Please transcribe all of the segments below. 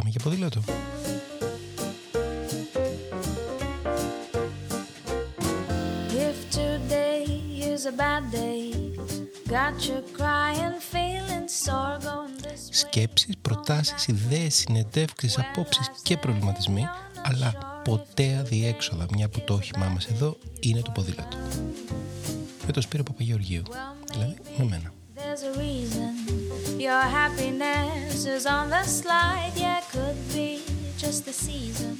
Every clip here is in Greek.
Πάμε για ποδήλατο. If today is a bad day, got you crying, feeling sore going this way. Σκέψεις, προτάσεις, ιδέες, συνεντεύξεις, απόψεις και προβληματισμοί, αλλά ποτέ αδιέξοδα, μια που το όχημά μας εδώ είναι το ποδήλατο. Με το Σπύρο Παπαγεωργίου, δηλαδή με μένα. There's a reason your happiness is on the slide. Yeah, could be just the season.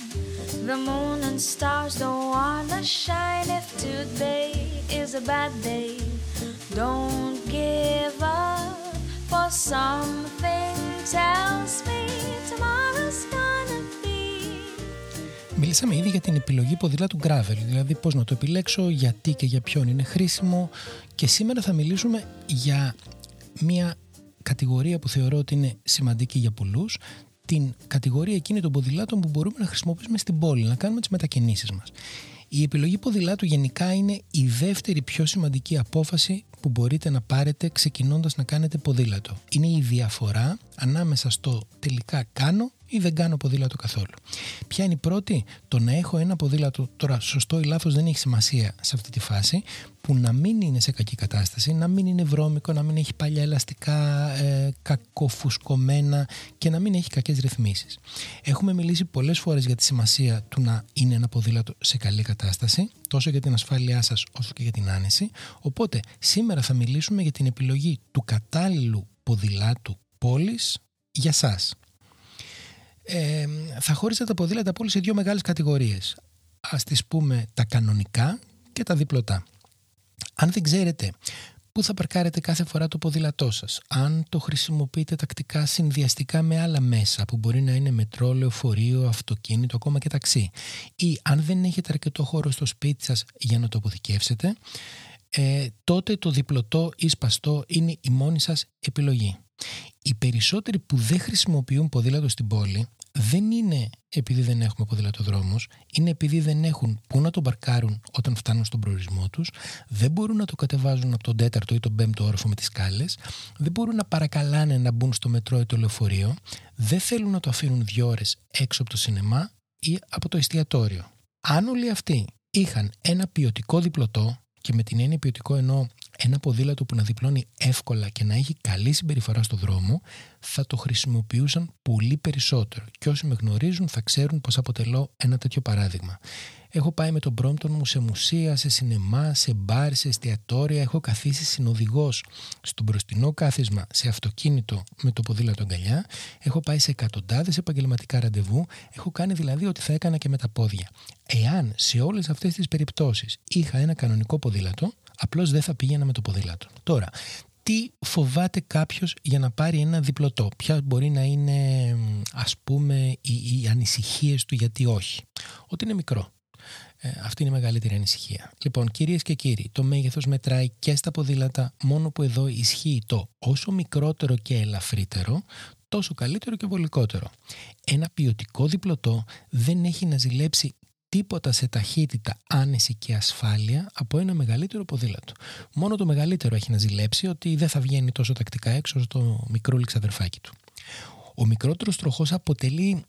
The moon and stars don't wanna shine. If today is a bad day, don't give up. For something tells me tomorrow's gonna be. Μιλήσαμε ήδη για την επιλογή ποδήλατου gravel, δηλαδή πώς να το επιλέξω, γιατί και για ποιον είναι χρήσιμο και σήμερα θα μιλήσουμε για μια κατηγορία που θεωρώ ότι είναι σημαντική για πολλούς, την κατηγορία εκείνη των ποδηλάτων που μπορούμε να χρησιμοποιήσουμε στην πόλη, να κάνουμε τις μετακινήσεις μας. Η επιλογή ποδηλάτου γενικά είναι η δεύτερη πιο σημαντική απόφαση που μπορείτε να πάρετε ξεκινώντας να κάνετε ποδήλατο. Είναι η διαφορά ανάμεσα στο τελικά κάνω ή δεν κάνω ποδήλατο καθόλου. Ποια είναι η πρώτη; Το να έχω ένα ποδήλατο, τώρα σωστό ή λάθος δεν έχει σημασία σε αυτή τη φάση, που να μην είναι σε κακή κατάσταση, να μην είναι βρώμικο, να μην έχει παλιά ελαστικά ε, κακοφουσκωμένα και να μην έχει κακές ρυθμίσεις. Έχουμε μιλήσει πολλές φορές για τη σημασία του να είναι ένα ποδήλατο σε καλή κατάσταση, τόσο για την ασφάλειά σας όσο και για την άνεση. Οπότε σήμερα θα μιλήσουμε για την επιλογή του κατάλληλου ποδηλάτου πόλης για σας ε, θα χώρισα τα ποδήλατα πόλης σε δύο μεγάλες κατηγορίες. Ας τις πούμε τα κανονικά και τα διπλωτά. Αν δεν ξέρετε πού θα παρκάρετε κάθε φορά το ποδήλατό σας, αν το χρησιμοποιείτε τακτικά συνδυαστικά με άλλα μέσα που μπορεί να είναι μετρό, λεωφορείο, αυτοκίνητο, ακόμα και ταξί; Ή αν δεν έχετε αρκετό χώρο στο σπίτι σας για να το αποθηκεύσετε, ε, τότε το διπλωτό ή σπαστό είναι η μόνη σας επιλογή. Οι περισσότεροι που δεν χρησιμοποιούν ποδήλατο στην πόλη δεν είναι επειδή δεν έχουμε ποδηλατοδρόμους, είναι επειδή δεν έχουν πού να τον παρκάρουν όταν φτάνουν στον προορισμό τους, δεν μπορούν να το κατεβάζουν από τον τέταρτο ή τον πέμπτο όροφο με τις σκάλες, δεν μπορούν να παρακαλάνε να μπουν στο μετρό ή το λεωφορείο, δεν θέλουν να το αφήνουν δύο ώρες έξω από το σινεμά ή από το εστιατόριο. Αν όλοι αυτοί είχαν ένα ποιοτικό διπλωτό, και με την έννοια ποιοτικό εννοώ ένα ποδήλατο που να διπλώνει εύκολα και να έχει καλή συμπεριφορά στο δρόμο, θα το χρησιμοποιούσαν πολύ περισσότερο. Και όσοι με γνωρίζουν θα ξέρουν πως αποτελώ ένα τέτοιο παράδειγμα. Έχω πάει με τον Μπρόμπτον μου σε μουσεία, σε σινεμά, σε μπαρ, σε εστιατόρια. Έχω καθίσει συνοδηγός στο μπροστινό κάθισμα σε αυτοκίνητο με το ποδήλατο αγκαλιά. Έχω πάει σε εκατοντάδες επαγγελματικά ραντεβού. Έχω κάνει δηλαδή ό,τι θα έκανα και με τα πόδια. Εάν σε όλες αυτές τις περιπτώσεις είχα ένα κανονικό ποδήλατο, απλώς δεν θα πήγαινα με το ποδήλατο. Τώρα, τι φοβάται κάποιος για να πάρει ένα διπλωτό, ποια μπορεί να είναι ας πούμε οι, οι ανησυχίες του γιατί όχι; Ότι είναι μικρό. Ε, αυτή είναι η μεγαλύτερη ανησυχία. Λοιπόν, κυρίες και κύριοι, το μέγεθος μετράει και στα ποδήλατα, μόνο που εδώ ισχύει το όσο μικρότερο και ελαφρύτερο, τόσο καλύτερο και βολικότερο. Ένα ποιοτικό διπλωτό δεν έχει να ζηλέψει τίποτα σε ταχύτητα, άνεση και ασφάλεια από ένα μεγαλύτερο ποδήλατο. Μόνο το μεγαλύτερο έχει να ζηλέψει ότι δεν θα βγαίνει τόσο τακτικά έξω όσο το μικρούλι ξαδερφάκι του. Ο μικρότερος τροχός αποτελεί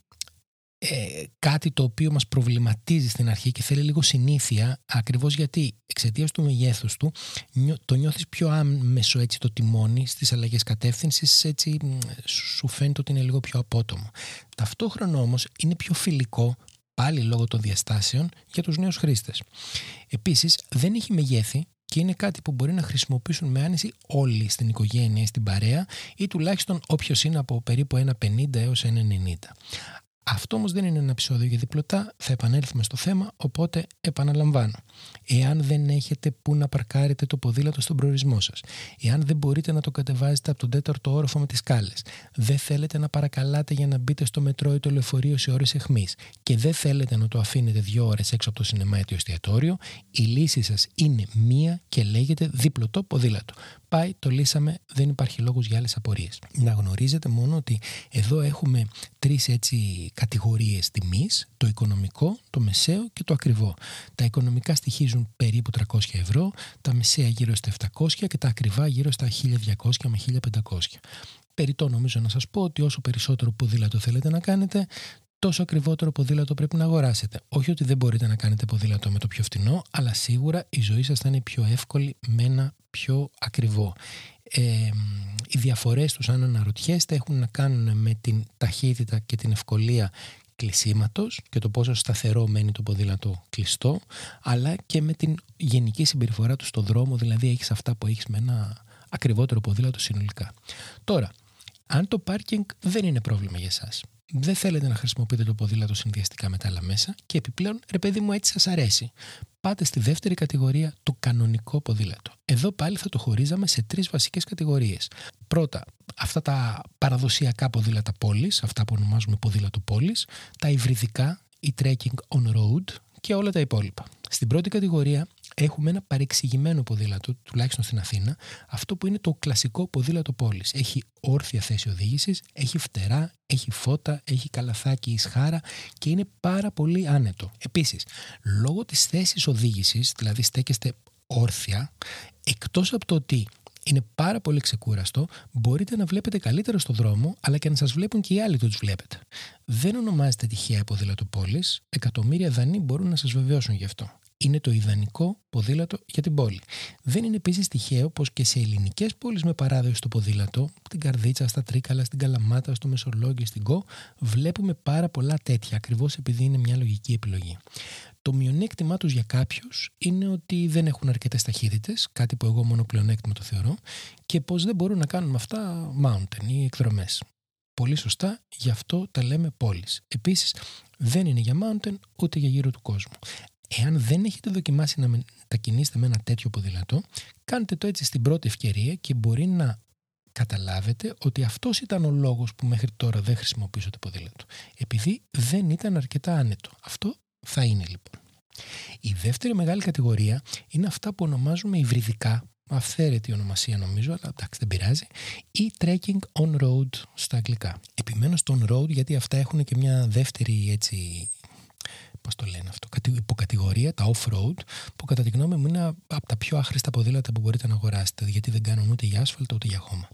ε, κάτι το οποίο μας προβληματίζει στην αρχή και θέλει λίγο συνήθεια ακριβώς γιατί εξαιτίας του μεγέθους του το νιώθεις πιο άμεσο έτσι το τιμόνι στις αλλαγές κατεύθυνσης, έτσι σου φαίνεται ότι είναι λίγο πιο απότομο. Ταυτόχρονα όμως είναι πιο φιλικό πάλι λόγω των διαστάσεων για τους νέους χρήστες. Επίσης δεν έχει μεγέθη και είναι κάτι που μπορεί να χρησιμοποιήσουν με άνεση όλοι στην οικογένεια, στην παρέα ή τουλάχιστον όποιος είναι από περίπου ένα 50 έως ένα 90. Αυτό όμως δεν είναι ένα επεισόδιο για διπλωτά, θα επανέλθουμε στο θέμα, οπότε επαναλαμβάνω. Εάν δεν έχετε πού να παρκάρετε το ποδήλατο στον προορισμό σας, εάν δεν μπορείτε να το κατεβάζετε από τον τέταρτο όροφο με τις κάλε, δεν θέλετε να παρακαλάτε για να μπείτε στο μετρό ή το λεωφορείο σε ώρες αιχμή και δεν θέλετε να το αφήνετε δύο ώρες έξω από το σινεμά ή το εστιατόριο, η λύση σας είναι μία και λέγεται διπλωτό ποδήλατο. Πάει, το λύσαμε, δεν υπάρχει λόγος για άλλες απορίες. Να γνωρίζετε μόνο ότι εδώ έχουμε τρεις έτσι κατηγορίες τιμής, το οικονομικό, το μεσαίο και το ακριβό. Τα οικονομικά στοιχίζουν περίπου 300 ευρώ, τα μεσαία γύρω στα 700 και τα ακριβά γύρω στα 1200 με 1500. περιττό νομίζω να σας πω ότι όσο περισσότερο ποδήλατο θέλετε να κάνετε, τόσο ακριβότερο ποδήλατο πρέπει να αγοράσετε. Όχι ότι δεν μπορείτε να κάνετε ποδήλατο με το πιο φθηνό, αλλά σίγουρα η ζωή σας θα είναι πιο εύκολη με ένα πιο ακριβό. Ε, οι διαφορές τους αν αναρωτιέστε έχουν να κάνουν με την ταχύτητα και την ευκολία κλεισίματος και το πόσο σταθερό μένει το ποδήλατο κλειστό αλλά και με την γενική συμπεριφορά του στον δρόμο δηλαδή έχεις αυτά που έχεις με ένα ακριβότερο ποδήλατο συνολικά. Τώρα, αν το πάρκινγκ δεν είναι πρόβλημα για εσάς δεν θέλετε να χρησιμοποιείτε το ποδήλατο συνδυαστικά με τα άλλα μέσα και επιπλέον, ρε παιδί μου, έτσι σας αρέσει. Πάτε στη δεύτερη κατηγορία, το κανονικό ποδήλατο. Εδώ πάλι θα το χωρίζαμε σε τρεις βασικές κατηγορίες. Πρώτα, αυτά τα παραδοσιακά ποδήλατα πόλης, αυτά που ονομάζουμε ποδήλατο πόλης, τα υβριδικά, η trekking on road και όλα τα υπόλοιπα. Στην πρώτη κατηγορία έχουμε ένα παρεξηγημένο ποδήλατο, τουλάχιστον στην Αθήνα, αυτό που είναι το κλασικό ποδήλατο πόλης. Έχει όρθια θέση οδήγησης, έχει φτερά, έχει φώτα, έχει καλαθάκι ισχάρα και είναι πάρα πολύ άνετο. Επίσης, λόγω της θέσης οδήγησης, δηλαδή στέκεστε όρθια, εκτός από το ότι είναι πάρα πολύ ξεκούραστο, μπορείτε να βλέπετε καλύτερα στο δρόμο, αλλά και να σας βλέπουν και οι άλλοι που τους βλέπετε. Δεν ονομάζεται τυχαία ποδήλατο πόλης, εκατομμύρια δανείοι μπορούν να σας βεβαιώσουν γι' αυτό είναι το ιδανικό ποδήλατο για την πόλη. Δεν είναι επίσης τυχαίο πως και σε ελληνικές πόλεις με παράδοση στο ποδήλατο, την Καρδίτσα, στα Τρίκαλα, στην Καλαμάτα, στο Μεσολόγιο, στην Κο, βλέπουμε πάρα πολλά τέτοια, ακριβώς επειδή είναι μια λογική επιλογή. Το μειονέκτημά τους για κάποιους είναι ότι δεν έχουν αρκετές ταχύτητες, κάτι που εγώ μόνο πλεονέκτημα το θεωρώ, και πως δεν μπορούν να κάνουν αυτά mountain ή εκδρομές. Πολύ σωστά, γι' αυτό τα λέμε πόλεις. Επίσης, δεν είναι για mountain ούτε για γύρω του κόσμου. Εάν δεν έχετε δοκιμάσει να μετακινήσετε με ένα τέτοιο ποδήλατο, κάντε το έτσι στην πρώτη ευκαιρία και μπορεί να καταλάβετε ότι αυτός ήταν ο λόγος που μέχρι τώρα δεν χρησιμοποιήσω το ποδήλατο. Επειδή δεν ήταν αρκετά άνετο. Αυτό θα είναι λοιπόν. Η δεύτερη μεγάλη κατηγορία είναι αυτά που ονομάζουμε υβριδικά, αυθαίρετη ονομασία νομίζω, αλλά εντάξει δεν πειράζει, ή trekking on road στα αγγλικά. Επιμένω στο on road γιατί αυτά έχουν και μια δεύτερη έτσι πώς το λένε αυτό, υποκατηγορία, τα off-road, που κατά τη γνώμη μου είναι από τα πιο άχρηστα ποδήλατα που μπορείτε να αγοράσετε, γιατί δεν κάνουν ούτε για άσφαλτο ούτε για χώμα.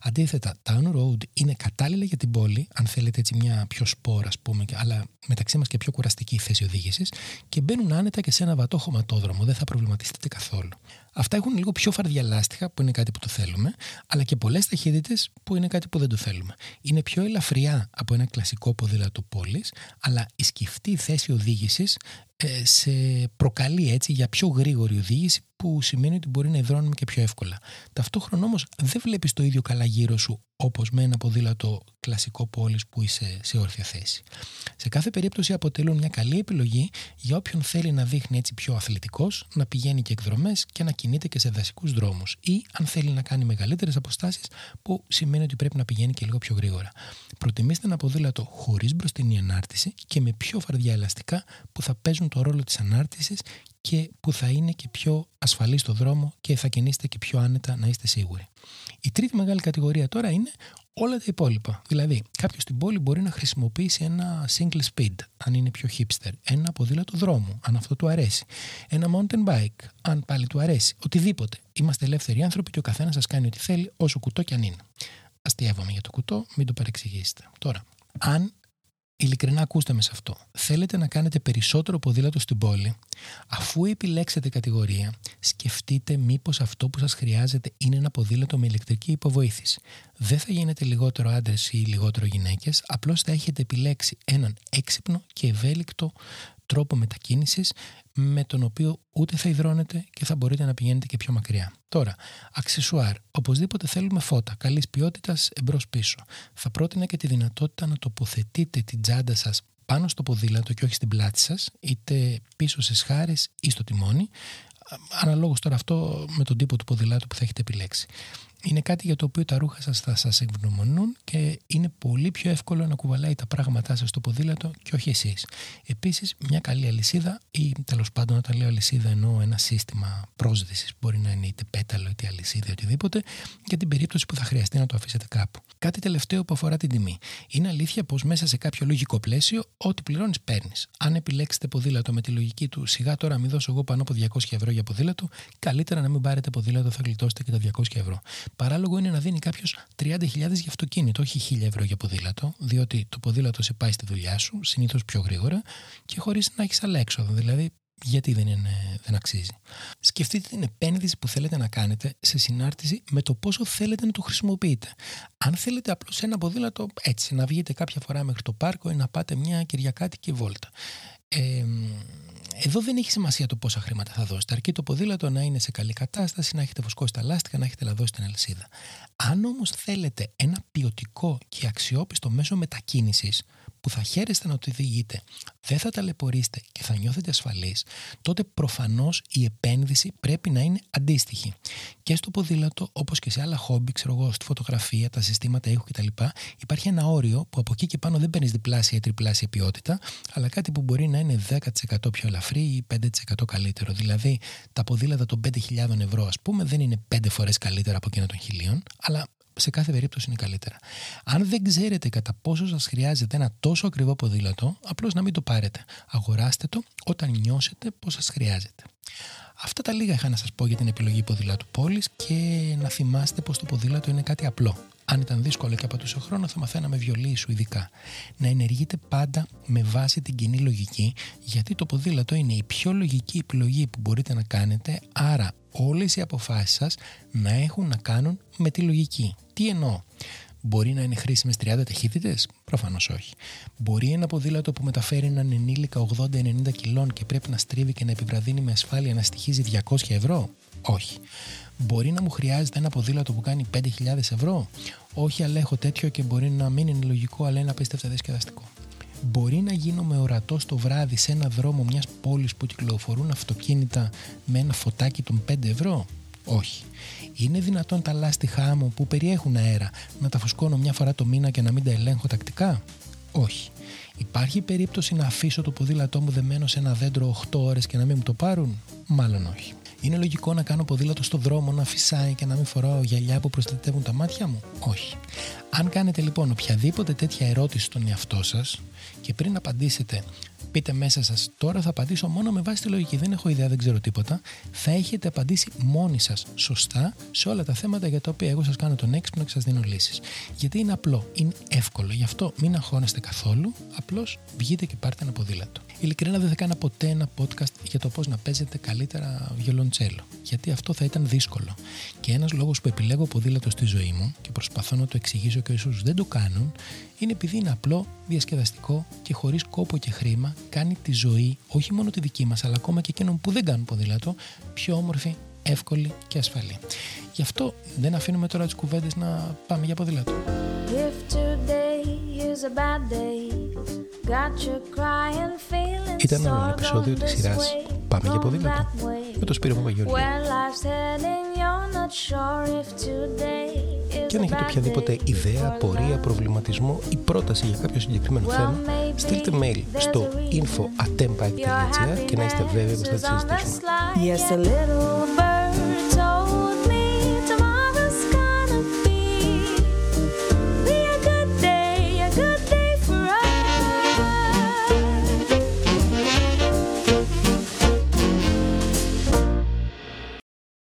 Αντίθετα, τα on-road είναι κατάλληλα για την πόλη, αν θέλετε έτσι μια πιο σπόρα, ας πούμε, αλλά μεταξύ μας και πιο κουραστική θέση οδήγησης, και μπαίνουν άνετα και σε ένα βατό χωματόδρομο, δεν θα προβληματιστείτε καθόλου. Αυτά έχουν λίγο πιο φαρδιά λάστιχα που είναι κάτι που το θέλουμε, αλλά και πολλές ταχύτητες που είναι κάτι που δεν το θέλουμε. Είναι πιο ελαφριά από ένα κλασικό ποδήλατο πόλης, αλλά η σκεφτή θέση οδήγησης ε, σε προκαλεί έτσι για πιο γρήγορη οδήγηση που σημαίνει ότι μπορεί να υδρώνουμε και πιο εύκολα. Ταυτόχρονα όμως δεν βλέπεις το ίδιο καλά γύρω σου όπως με ένα ποδήλατο κλασικό πόλης που είσαι σε όρθια θέση. Σε κάθε περίπτωση αποτελούν μια καλή επιλογή για όποιον θέλει να δείχνει έτσι πιο αθλητικός, να πηγαίνει και εκδρομές και να κινείται και σε δασικούς δρόμους. Ή αν θέλει να κάνει μεγαλύτερες αποστάσεις, που σημαίνει ότι πρέπει να πηγαίνει και λίγο πιο γρήγορα. Προτιμήστε ένα ποδήλατο χωρίς μπροστινή ανάρτηση και με πιο φαρδιά ελαστικά που θα παίζουν το ρόλο της ανάρτησης και που θα είναι και πιο ασφαλή στο δρόμο και θα κινήσετε και πιο άνετα να είστε σίγουροι. Η τρίτη μεγάλη κατηγορία τώρα είναι όλα τα υπόλοιπα. Δηλαδή, κάποιος στην πόλη μπορεί να χρησιμοποιήσει ένα single speed, αν είναι πιο hipster, ένα ποδήλατο δρόμου, αν αυτό του αρέσει, ένα mountain bike, αν πάλι του αρέσει, οτιδήποτε. Είμαστε ελεύθεροι άνθρωποι και ο καθένας σας κάνει ό,τι θέλει, όσο κουτό κι αν είναι. Αστείευαμε για το κουτό, μην το παρεξηγήσετε. Τώρα, αν ειλικρινά ακούστε με σε αυτό. Θέλετε να κάνετε περισσότερο ποδήλατο στην πόλη, αφού επιλέξετε κατηγορία, σκεφτείτε μήπως αυτό που σας χρειάζεται είναι ένα ποδήλατο με ηλεκτρική υποβοήθηση. Δεν θα γίνετε λιγότερο άντρες ή λιγότερο γυναίκες, απλώς θα έχετε επιλέξει έναν έξυπνο και ευέλικτο τρόπο μετακίνησης με τον οποίο ούτε θα υδρώνετε και θα μπορείτε να πηγαίνετε και πιο μακριά. Τώρα, αξεσουάρ. Οπωσδήποτε θέλουμε φώτα καλής ποιότητας εμπρός-πίσω. Θα πρότεινα και τη δυνατότητα να τοποθετείτε την τσάντα σας πάνω στο ποδήλατο και όχι στην πλάτη σας, είτε πίσω σε σχάρες ή στο τιμόνι, αναλόγως τώρα αυτό με τον τύπο του ποδηλάτου που θα έχετε επιλέξει είναι κάτι για το οποίο τα ρούχα σας θα σας ευγνωμονούν και είναι πολύ πιο εύκολο να κουβαλάει τα πράγματά σας στο ποδήλατο και όχι εσείς. Επίσης, μια καλή αλυσίδα ή τέλος πάντων όταν λέω αλυσίδα εννοώ ένα σύστημα πρόσδεσης μπορεί να είναι είτε πέταλο είτε αλυσίδα οτιδήποτε για την περίπτωση που θα χρειαστεί να το αφήσετε κάπου. Κάτι τελευταίο που αφορά την τιμή. Είναι αλήθεια πως μέσα σε κάποιο λογικό πλαίσιο ό,τι πληρώνεις παίρνεις. Αν επιλέξετε ποδήλατο με τη λογική του σιγά τώρα μην δώσω εγώ πάνω από 200 ευρώ για ποδήλατο, καλύτερα να μην πάρετε ποδήλατο θα γλιτώσετε και τα 200 ευρώ. Παράλογο είναι να δίνει κάποιος 30.000 για αυτοκίνητο, όχι 1.000 ευρώ για ποδήλατο, διότι το ποδήλατο σε πάει στη δουλειά σου, συνήθως πιο γρήγορα και χωρίς να έχεις άλλα έξοδα. Δηλαδή, γιατί δεν, είναι, δεν αξίζει. Σκεφτείτε την επένδυση που θέλετε να κάνετε σε συνάρτηση με το πόσο θέλετε να το χρησιμοποιείτε. Αν θέλετε απλώς ένα ποδήλατο έτσι, να βγείτε κάποια φορά μέχρι το πάρκο ή να πάτε μια κυριακάτικη βόλτα. Ε, εδώ δεν έχει σημασία το πόσα χρήματα θα δώσετε. Αρκεί το ποδήλατο να είναι σε καλή κατάσταση, να έχετε βοσκώσει τα λάστιχα, να έχετε λαδώσει την αλυσίδα. Αν όμως θέλετε ένα ποιοτικό και αξιόπιστο μέσο μετακίνησης, που θα χαίρεστε να το διηγείτε, δεν θα ταλαιπωρήσετε και θα νιώθετε ασφαλείς, τότε προφανώς η επένδυση πρέπει να είναι αντίστοιχη. Και στο ποδήλατο, όπως και σε άλλα χόμπι, ξέρω εγώ, στη φωτογραφία, τα συστήματα ήχου κτλ., υπάρχει ένα όριο που από εκεί και πάνω δεν παίρνεις διπλάσια ή τριπλάσια ποιότητα, αλλά κάτι που μπορεί να είναι 10% πιο ελαφρύ ή 5% καλύτερο. Δηλαδή, τα ποδήλατα των 5.000 ευρώ, ας πούμε, δεν είναι 5 φορές καλύτερα από εκείνα των χιλίων, αλλά σε κάθε περίπτωση είναι καλύτερα. Αν δεν ξέρετε κατά πόσο σας χρειάζεται ένα τόσο ακριβό ποδήλατο, απλώς να μην το πάρετε. Αγοράστε το όταν νιώσετε πως σας χρειάζεται. Αυτά τα λίγα είχα να σας πω για την επιλογή ποδηλάτου πόλης και να θυμάστε πως το ποδήλατο είναι κάτι απλό. Αν ήταν δύσκολο και απατούσε χρόνος, θα μαθαίναμε βιολί σου ειδικά. Να ενεργείτε πάντα με βάση την κοινή λογική, γιατί το ποδήλατο είναι η πιο λογική επιλογή που μπορείτε να κάνετε, άρα όλες οι αποφάσεις σας να έχουν να κάνουν με τη λογική. Τι εννοώ; Μπορεί να είναι χρήσιμες 30 ταχύτητες, προφανώς όχι. Μπορεί ένα ποδήλατο που μεταφέρει έναν ενήλικα 80-90 κιλών και πρέπει να στρίβει και να επιβραδύνει με ασφάλεια να στοιχίζει 200 ευρώ, όχι. Μπορεί να μου χρειάζεται ένα ποδήλατο που κάνει 5.000 ευρώ, όχι, αλλά έχω τέτοιο και μπορεί να μην είναι λογικό, αλλά είναι απίστευτα διασκεδαστικό. Μπορεί να γίνομαι ορατό το βράδυ σε ένα δρόμο μιας πόλης που κυκλοφορούν αυτοκίνητα με ένα φωτάκι των 5 ευρώ; Όχι. Είναι δυνατόν τα λάστιχά μου που περιέχουν αέρα να τα φουσκώνω μια φορά το μήνα και να μην τα ελέγχω τακτικά; Όχι. Υπάρχει περίπτωση να αφήσω το ποδήλατό μου δεμένο σε ένα δέντρο 8 ώρες και να μην μου το πάρουν; Μάλλον όχι. Είναι λογικό να κάνω ποδήλατο στο δρόμο, να φυσάει και να μην φοράω γυαλιά που προστατεύουν τα μάτια μου; Όχι. Αν κάνετε λοιπόν οποιαδήποτε τέτοια ερώτηση στον εαυτό σας και πριν απαντήσετε πείτε μέσα σας, τώρα θα απαντήσω μόνο με βάση τη λογική, δεν έχω ιδέα, δεν ξέρω τίποτα, θα έχετε απαντήσει μόνοι σας σωστά σε όλα τα θέματα για τα οποία εγώ σας κάνω τον έξυπνο και σας δίνω λύσεις. Γιατί είναι απλό, είναι εύκολο, γι' αυτό μην αγχώνεστε καθόλου, απλώς βγείτε και πάρτε ένα ποδήλατο. Ειλικρινά δεν θα κάνω ποτέ ένα podcast για το πώς να παίζετε καλύτερα βιολοντσέλο. Γιατί αυτό θα ήταν δύσκολο. Και ένας λόγος που επιλέγω ποδήλατο στη ζωή μου και προσπαθώ να το εξηγήσω και ίσω δεν το κάνουν, είναι επειδή είναι απλό, διασκεδαστικό και χωρίς κόπο και χρήμα κάνει τη ζωή, όχι μόνο τη δική μας, αλλά ακόμα και εκείνων που δεν κάνουν ποδήλατο, πιο όμορφη, εύκολη και ασφαλή. Γι' αυτό δεν αφήνουμε τώρα τις κουβέντες να πάμε για ποδήλατο. Ήταν ένα επεισόδιο της σειράς Πάμε για ποδήλατο με το Σπύρο Παπαγιώργη. Και αν έχετε οποιαδήποτε ιδέα, πορεία, προβληματισμό ή πρόταση για κάποιο συγκεκριμένο θέμα, στείλτε mail στο info.atempa.gr και να είστε βέβαιοι πως θα τη συζητήσουμε.